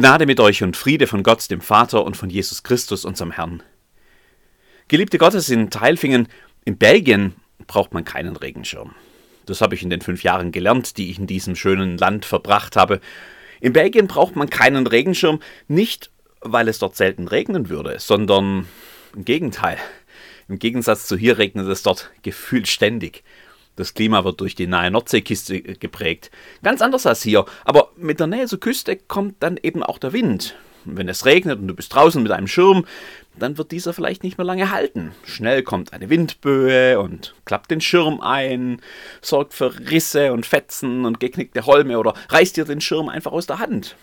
Gnade mit euch und Friede von Gott, dem Vater und von Jesus Christus, unserem Herrn. Geliebte Gottes in Teilfingen, in Belgien braucht man keinen Regenschirm. Das habe ich in den fünf Jahren gelernt, die ich in diesem schönen Land verbracht habe. In Belgien braucht man keinen Regenschirm, nicht weil es dort selten regnen würde, sondern im Gegenteil. Im Gegensatz zu hier regnet es dort gefühlt ständig. Das Klima wird durch die nahe Nordseeküste geprägt. Ganz anders als hier. Aber mit der Nähe zur Küste kommt dann eben auch der Wind. Wenn es regnet und du bist draußen mit einem Schirm, dann wird dieser vielleicht nicht mehr lange halten. Schnell kommt eine Windböe und klappt den Schirm ein, sorgt für Risse und Fetzen und geknickte Holme oder reißt dir den Schirm einfach aus der Hand.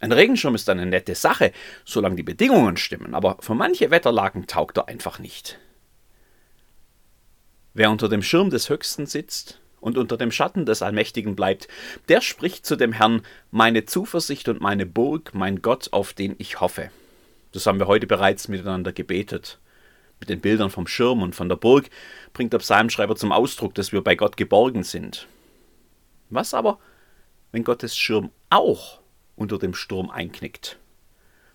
Ein Regenschirm ist eine nette Sache, solange die Bedingungen stimmen, aber für manche Wetterlagen taugt er einfach nicht. Wer unter dem Schirm des Höchsten sitzt und unter dem Schatten des Allmächtigen bleibt, der spricht zu dem Herrn, meine Zuversicht und meine Burg, mein Gott, auf den ich hoffe. Das haben wir heute bereits miteinander gebetet. Mit den Bildern vom Schirm und von der Burg bringt der Psalmschreiber zum Ausdruck, dass wir bei Gott geborgen sind. Was aber, wenn Gottes Schirm auch unter dem Sturm einknickt?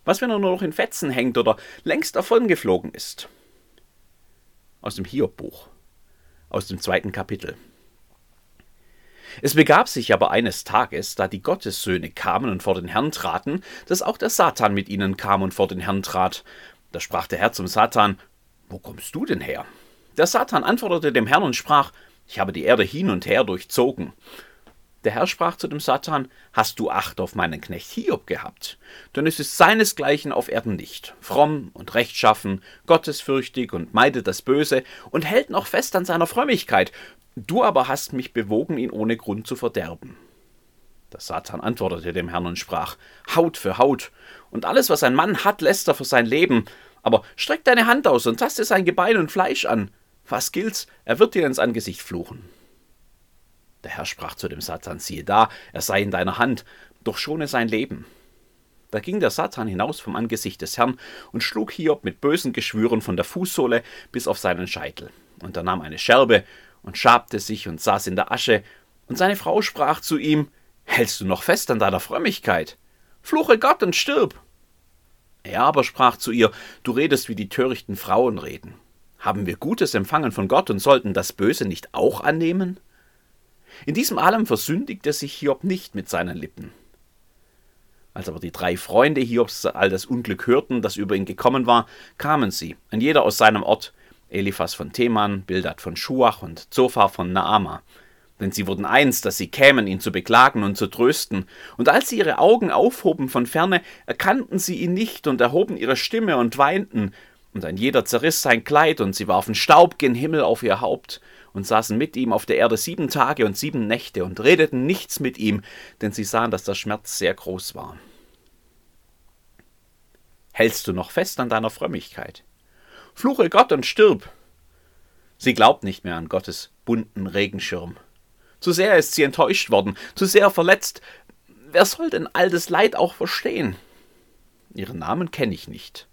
Was, wenn er nur noch in Fetzen hängt oder längst davongeflogen ist? Aus dem Hiob-Buch aus dem zweiten Kapitel. Es begab sich aber eines Tages, da die Gottessöhne kamen und vor den Herrn traten, dass auch der Satan mit ihnen kam und vor den Herrn trat. Da sprach der Herr zum Satan, Wo kommst du denn her? Der Satan antwortete dem Herrn und sprach, Ich habe die Erde hin und her durchzogen. Der Herr sprach zu dem Satan, Hast du Acht auf meinen Knecht Hiob gehabt? Denn es ist seinesgleichen auf Erden nicht. Fromm und rechtschaffen, gottesfürchtig und meidet das Böse und hält noch fest an seiner Frömmigkeit. Du aber hast mich bewogen, ihn ohne Grund zu verderben. Der Satan antwortete dem Herrn und sprach, Haut für Haut, und alles, was ein Mann hat, lässt er für sein Leben. Aber streck deine Hand aus und taste sein Gebein und Fleisch an. Was gilt's? Er wird dir ins Angesicht fluchen. Der Herr sprach zu dem Satan, siehe da, er sei in deiner Hand, doch schone sein Leben. Da ging der Satan hinaus vom Angesicht des Herrn und schlug Hiob mit bösen Geschwüren von der Fußsohle bis auf seinen Scheitel. Und er nahm eine Scherbe und schabte sich und saß in der Asche, und seine Frau sprach zu ihm, Hältst du noch fest an deiner Frömmigkeit? Fluche Gott und stirb. Er aber sprach zu ihr, Du redest wie die törichten Frauen reden. Haben wir Gutes empfangen von Gott und sollten das Böse nicht auch annehmen? In diesem allem versündigte sich Hiob nicht mit seinen Lippen. Als aber die drei Freunde Hiobs all das Unglück hörten, das über ihn gekommen war, kamen sie, ein jeder aus seinem Ort, Eliphas von Theman, Bildad von Schuach und Zophar von Naama. Denn sie wurden eins, dass sie kämen, ihn zu beklagen und zu trösten. Und als sie ihre Augen aufhoben von ferne, erkannten sie ihn nicht und erhoben ihre Stimme und weinten. Und ein jeder zerriss sein Kleid und sie warfen Staub gen Himmel auf ihr Haupt und saßen mit ihm auf der Erde sieben Tage und sieben Nächte und redeten nichts mit ihm, denn sie sahen, dass der Schmerz sehr groß war. Hältst du noch fest an deiner Frömmigkeit? Fluche Gott und stirb! Sie glaubt nicht mehr an Gottes bunten Regenschirm. Zu sehr ist sie enttäuscht worden, zu sehr verletzt. Wer soll denn all das Leid auch verstehen? Ihren Namen kenne ich nicht.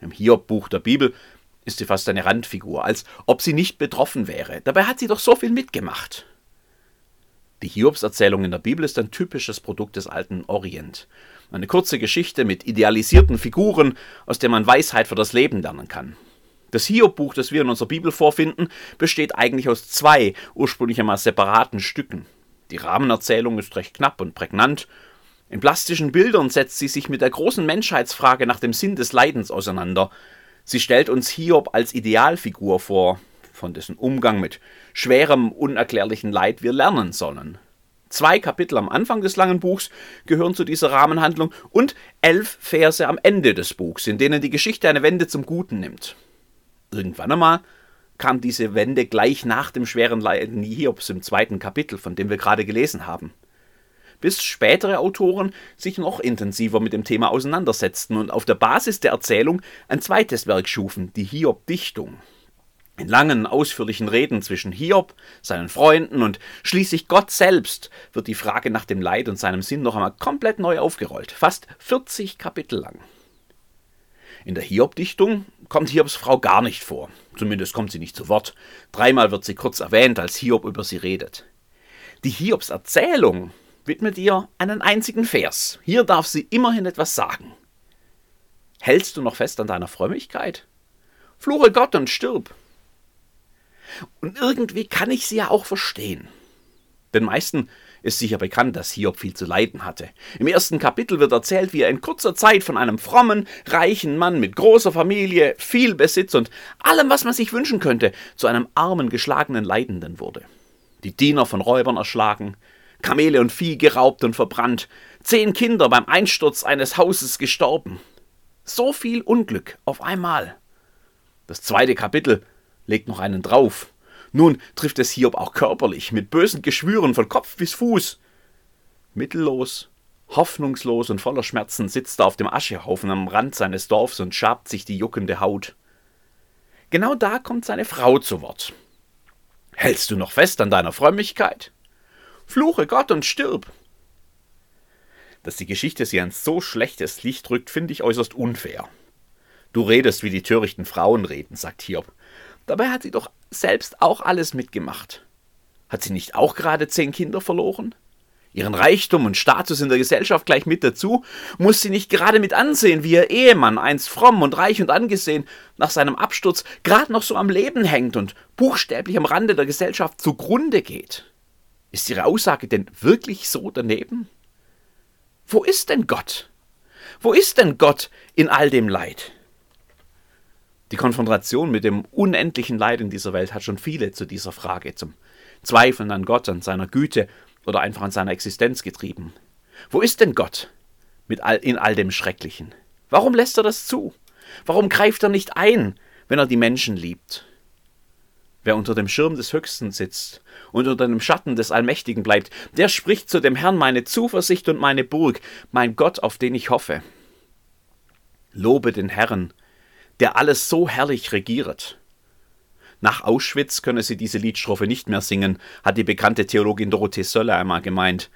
Im Hiob-Buch der Bibel ist sie fast eine Randfigur, als ob sie nicht betroffen wäre. Dabei hat sie doch so viel mitgemacht. Die Hiobs-Erzählung in der Bibel ist ein typisches Produkt des alten Orient. Eine kurze Geschichte mit idealisierten Figuren, aus der man Weisheit für das Leben lernen kann. Das Hiob-Buch, das wir in unserer Bibel vorfinden, besteht eigentlich aus zwei ursprünglich einmal separaten Stücken. Die Rahmenerzählung ist recht knapp und prägnant. In plastischen Bildern setzt sie sich mit der großen Menschheitsfrage nach dem Sinn des Leidens auseinander. Sie stellt uns Hiob als Idealfigur vor, von dessen Umgang mit schwerem, unerklärlichen Leid wir lernen sollen. Zwei Kapitel am Anfang des langen Buchs gehören zu dieser Rahmenhandlung und elf Verse am Ende des Buchs, in denen die Geschichte eine Wende zum Guten nimmt. Irgendwann einmal kam diese Wende gleich nach dem schweren Leiden Hiobs im zweiten Kapitel, von dem wir gerade gelesen haben bis spätere Autoren sich noch intensiver mit dem Thema auseinandersetzten und auf der Basis der Erzählung ein zweites Werk schufen, die Hiob-Dichtung. In langen, ausführlichen Reden zwischen Hiob, seinen Freunden und schließlich Gott selbst wird die Frage nach dem Leid und seinem Sinn noch einmal komplett neu aufgerollt, fast 40 Kapitel lang. In der Hiob-Dichtung kommt Hiobs Frau gar nicht vor, zumindest kommt sie nicht zu Wort. Dreimal wird sie kurz erwähnt, als Hiob über sie redet. Die Hiobs Erzählung widmet ihr einen einzigen Vers. Hier darf sie immerhin etwas sagen. Hältst du noch fest an deiner Frömmigkeit? Fluche Gott und stirb. Und irgendwie kann ich sie ja auch verstehen. Den meisten ist sicher bekannt, dass Hiob viel zu leiden hatte. Im ersten Kapitel wird erzählt, wie er in kurzer Zeit von einem frommen, reichen Mann mit großer Familie, viel Besitz und allem, was man sich wünschen könnte, zu einem armen, geschlagenen Leidenden wurde. Die Diener von Räubern erschlagen, Kamele und Vieh geraubt und verbrannt, zehn Kinder beim Einsturz eines Hauses gestorben. So viel Unglück auf einmal. Das zweite Kapitel legt noch einen drauf. Nun trifft es Hiob auch körperlich, mit bösen Geschwüren von Kopf bis Fuß. Mittellos, hoffnungslos und voller Schmerzen sitzt er auf dem Aschehaufen am Rand seines Dorfs und schabt sich die juckende Haut. Genau da kommt seine Frau zu Wort. Hältst du noch fest an deiner Frömmigkeit? Fluche Gott und stirb. Dass die Geschichte sie ein so schlechtes Licht drückt, finde ich äußerst unfair. Du redest, wie die törichten Frauen reden, sagt Hiob. Dabei hat sie doch selbst auch alles mitgemacht. Hat sie nicht auch gerade zehn Kinder verloren? Ihren Reichtum und Status in der Gesellschaft gleich mit dazu, muss sie nicht gerade mit ansehen, wie ihr Ehemann, einst fromm und reich und angesehen, nach seinem Absturz gerade noch so am Leben hängt und buchstäblich am Rande der Gesellschaft zugrunde geht. Ist ihre Aussage denn wirklich so daneben? Wo ist denn Gott? Wo ist denn Gott in all dem Leid? Die Konfrontation mit dem unendlichen Leid in dieser Welt hat schon viele zu dieser Frage, zum Zweifeln an Gott, an seiner Güte oder einfach an seiner Existenz getrieben. Wo ist denn Gott mit all, in all dem Schrecklichen? Warum lässt er das zu? Warum greift er nicht ein, wenn er die Menschen liebt? Wer unter dem Schirm des Höchsten sitzt und unter dem Schatten des Allmächtigen bleibt, der spricht zu dem Herrn meine Zuversicht und meine Burg, mein Gott, auf den ich hoffe. Lobe den Herrn, der alles so herrlich regiert. Nach Auschwitz könne sie diese Liedstrophe nicht mehr singen, hat die bekannte Theologin Dorothee Sölle einmal gemeint.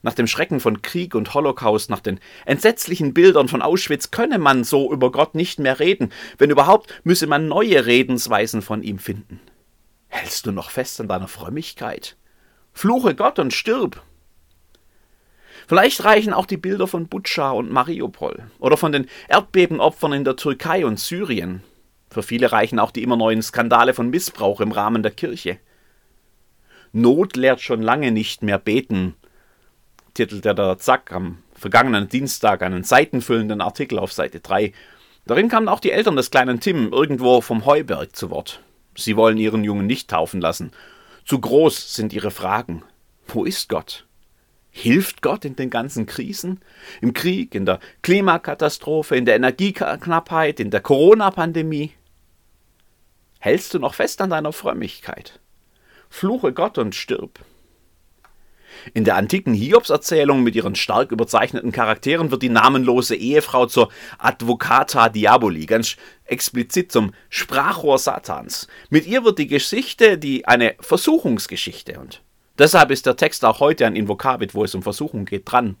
Nach dem Schrecken von Krieg und Holocaust, nach den entsetzlichen Bildern von Auschwitz könne man so über Gott nicht mehr reden, wenn überhaupt müsse man neue Redensweisen von ihm finden. Hältst du noch fest an deiner Frömmigkeit? Fluche Gott und stirb. Vielleicht reichen auch die Bilder von Butscha und Mariupol oder von den Erdbebenopfern in der Türkei und Syrien. Für viele reichen auch die immer neuen Skandale von Missbrauch im Rahmen der Kirche. Not lehrt schon lange nicht mehr beten, titelte der Zack am vergangenen Dienstag einen seitenfüllenden Artikel auf Seite 3. Darin kamen auch die Eltern des kleinen Tim irgendwo vom Heuberg zu Wort. Sie wollen ihren Jungen nicht taufen lassen. Zu groß sind ihre Fragen. Wo ist Gott? Hilft Gott in den ganzen Krisen? Im Krieg, in der Klimakatastrophe, in der Energieknappheit, in der Corona-Pandemie? Hältst du noch fest an deiner Frömmigkeit? Fluche Gott und stirb. In der antiken Hiobs-Erzählung mit ihren stark überzeichneten Charakteren wird die namenlose Ehefrau zur Advocata Diaboli, ganz explizit zum Sprachrohr Satans. Mit ihr wird die Geschichte die eine Versuchungsgeschichte und Deshalb ist der Text auch heute ein Invokavit, wo es um Versuchung geht, dran.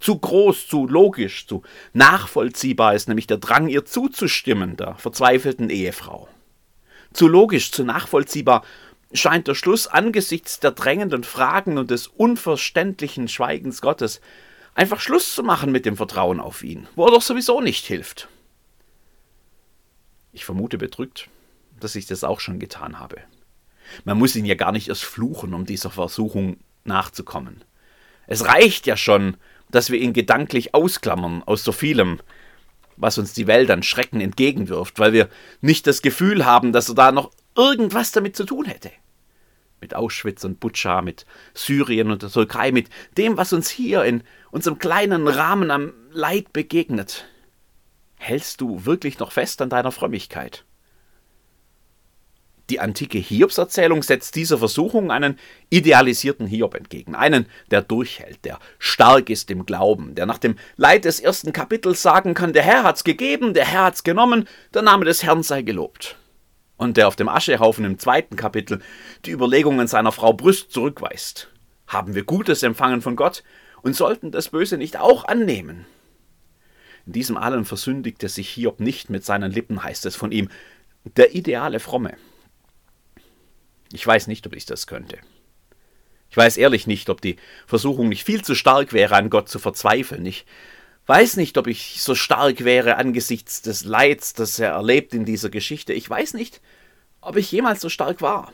Zu groß, zu logisch, zu nachvollziehbar ist nämlich der Drang, ihr zuzustimmen, der verzweifelten Ehefrau. Zu logisch, zu nachvollziehbar scheint der Schluss angesichts der drängenden Fragen und des unverständlichen Schweigens Gottes einfach Schluss zu machen mit dem Vertrauen auf ihn, wo er doch sowieso nicht hilft. Ich vermute bedrückt, dass ich das auch schon getan habe. Man muss ihn ja gar nicht erst fluchen, um dieser Versuchung nachzukommen. Es reicht ja schon, dass wir ihn gedanklich ausklammern aus so vielem, was uns die Welt an Schrecken entgegenwirft, weil wir nicht das Gefühl haben, dass er da noch irgendwas damit zu tun hätte. Mit Auschwitz und Butscha, mit Syrien und der Türkei, mit dem, was uns hier in unserem kleinen Rahmen am Leid begegnet. Hältst du wirklich noch fest an deiner Frömmigkeit? Die antike Hiobserzählung setzt dieser Versuchung einen idealisierten Hiob entgegen, einen, der durchhält, der stark ist im Glauben, der nach dem Leid des ersten Kapitels sagen kann, der Herr hat's gegeben, der Herr hat's genommen, der Name des Herrn sei gelobt. Und der auf dem Aschehaufen im zweiten Kapitel die Überlegungen seiner Frau Brüst zurückweist. Haben wir Gutes empfangen von Gott und sollten das Böse nicht auch annehmen? In diesem allen versündigte sich Hiob nicht mit seinen Lippen, heißt es von ihm, der ideale Fromme. Ich weiß nicht, ob ich das könnte. Ich weiß ehrlich nicht, ob die Versuchung nicht viel zu stark wäre, an Gott zu verzweifeln. Ich weiß nicht, ob ich so stark wäre angesichts des Leids, das er erlebt in dieser Geschichte. Ich weiß nicht, ob ich jemals so stark war.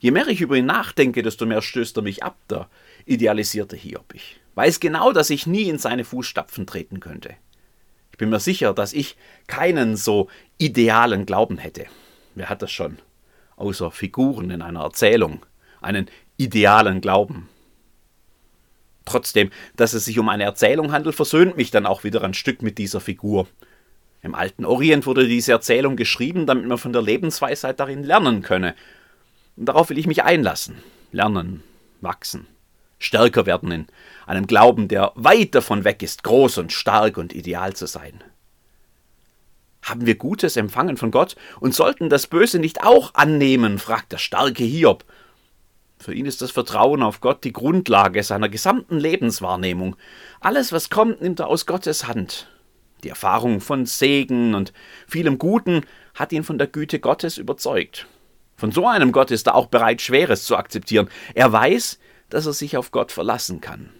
Je mehr ich über ihn nachdenke, desto mehr stößt er mich ab, der idealisierte Hiob. Ich weiß genau, dass ich nie in seine Fußstapfen treten könnte. Ich bin mir sicher, dass ich keinen so idealen Glauben hätte. Wer hat das schon? Außer Figuren in einer Erzählung. Einen idealen Glauben. Trotzdem, dass es sich um eine Erzählung handelt, versöhnt mich dann auch wieder ein Stück mit dieser Figur. Im alten Orient wurde diese Erzählung geschrieben, damit man von der Lebensweisheit darin lernen könne. Und darauf will ich mich einlassen. Lernen, wachsen, stärker werden in einem Glauben, der weit davon weg ist, groß und stark und ideal zu sein. Haben wir Gutes empfangen von Gott und sollten das Böse nicht auch annehmen? fragt der starke Hiob. Für ihn ist das Vertrauen auf Gott die Grundlage seiner gesamten Lebenswahrnehmung. Alles, was kommt, nimmt er aus Gottes Hand. Die Erfahrung von Segen und vielem Guten hat ihn von der Güte Gottes überzeugt. Von so einem Gott ist er auch bereit, Schweres zu akzeptieren. Er weiß, dass er sich auf Gott verlassen kann.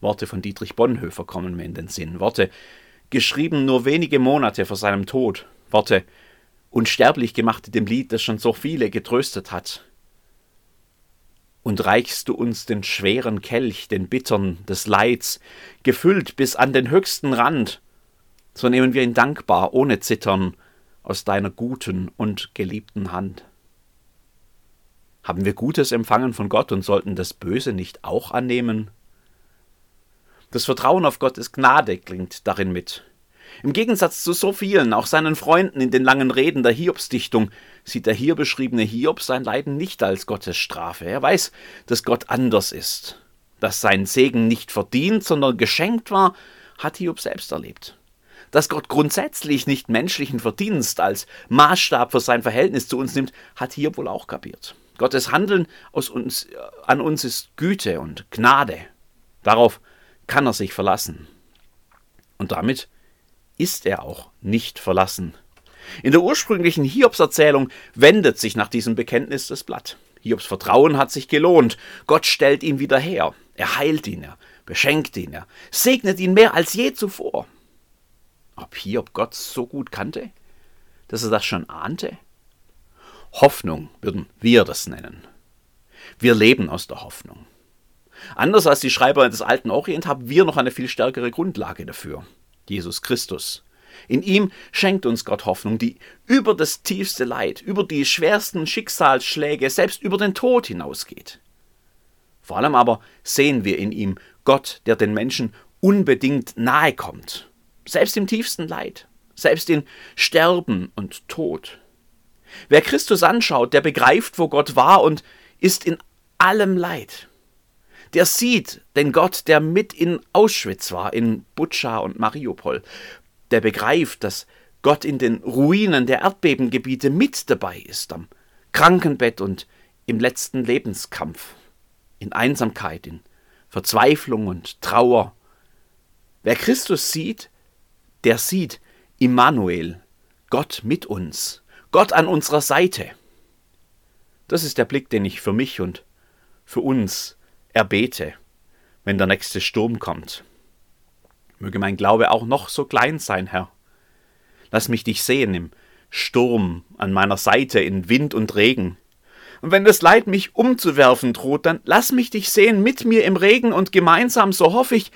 Worte von Dietrich Bonhoeffer kommen mir in den Sinn. Worte, geschrieben nur wenige Monate vor seinem Tod. Worte, unsterblich gemacht in dem Lied, das schon so viele getröstet hat. Und reichst du uns den schweren Kelch, den bittern des Leids, gefüllt bis an den höchsten Rand, so nehmen wir ihn dankbar, ohne Zittern, aus deiner guten und geliebten Hand. Haben wir Gutes empfangen von Gott und sollten das Böse nicht auch annehmen? Das Vertrauen auf Gottes Gnade klingt darin mit. Im Gegensatz zu so vielen, auch seinen Freunden in den langen Reden der Hiobsdichtung, sieht der hier beschriebene Hiob sein Leiden nicht als Gottes Strafe. Er weiß, dass Gott anders ist. Dass sein Segen nicht verdient, sondern geschenkt war, hat Hiob selbst erlebt. Dass Gott grundsätzlich nicht menschlichen Verdienst als Maßstab für sein Verhältnis zu uns nimmt, hat Hiob wohl auch kapiert. Gottes Handeln uns, an uns ist Güte und Gnade. Darauf kann er sich verlassen. Und damit ist er auch nicht verlassen. In der ursprünglichen Hiobs-Erzählung wendet sich nach diesem Bekenntnis das Blatt. Hiobs Vertrauen hat sich gelohnt. Gott stellt ihn wieder her. Er heilt ihn, er beschenkt ihn, er segnet ihn mehr als je zuvor. Ob Hiob Gott so gut kannte, dass er das schon ahnte? Hoffnung würden wir das nennen. Wir leben aus der Hoffnung. Anders als die Schreiber des alten Orient haben wir noch eine viel stärkere Grundlage dafür. Jesus Christus. In ihm schenkt uns Gott Hoffnung, die über das tiefste Leid, über die schwersten Schicksalsschläge, selbst über den Tod hinausgeht. Vor allem aber sehen wir in ihm Gott, der den Menschen unbedingt nahe kommt, selbst im tiefsten Leid, selbst in Sterben und Tod. Wer Christus anschaut, der begreift, wo Gott war und ist in allem Leid. Der sieht den Gott, der mit in Auschwitz war, in Butscha und Mariupol. Der begreift, dass Gott in den Ruinen der Erdbebengebiete mit dabei ist, am Krankenbett und im letzten Lebenskampf, in Einsamkeit, in Verzweiflung und Trauer. Wer Christus sieht, der sieht Immanuel, Gott mit uns, Gott an unserer Seite. Das ist der Blick, den ich für mich und für uns erbete, wenn der nächste Sturm kommt. Möge mein Glaube auch noch so klein sein, Herr. Lass mich dich sehen im Sturm an meiner Seite in Wind und Regen. Und wenn das Leid mich umzuwerfen droht, dann lass mich dich sehen mit mir im Regen und gemeinsam, so hoffe ich,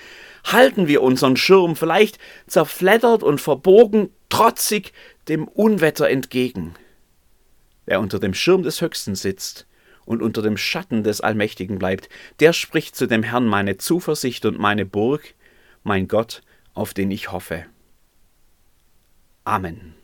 halten wir unseren Schirm, vielleicht zerfleddert und verbogen, trotzig dem Unwetter entgegen. Wer unter dem Schirm des Höchsten sitzt, und unter dem Schatten des Allmächtigen bleibt, der spricht zu dem Herrn meine Zuversicht und meine Burg, mein Gott, auf den ich hoffe. Amen.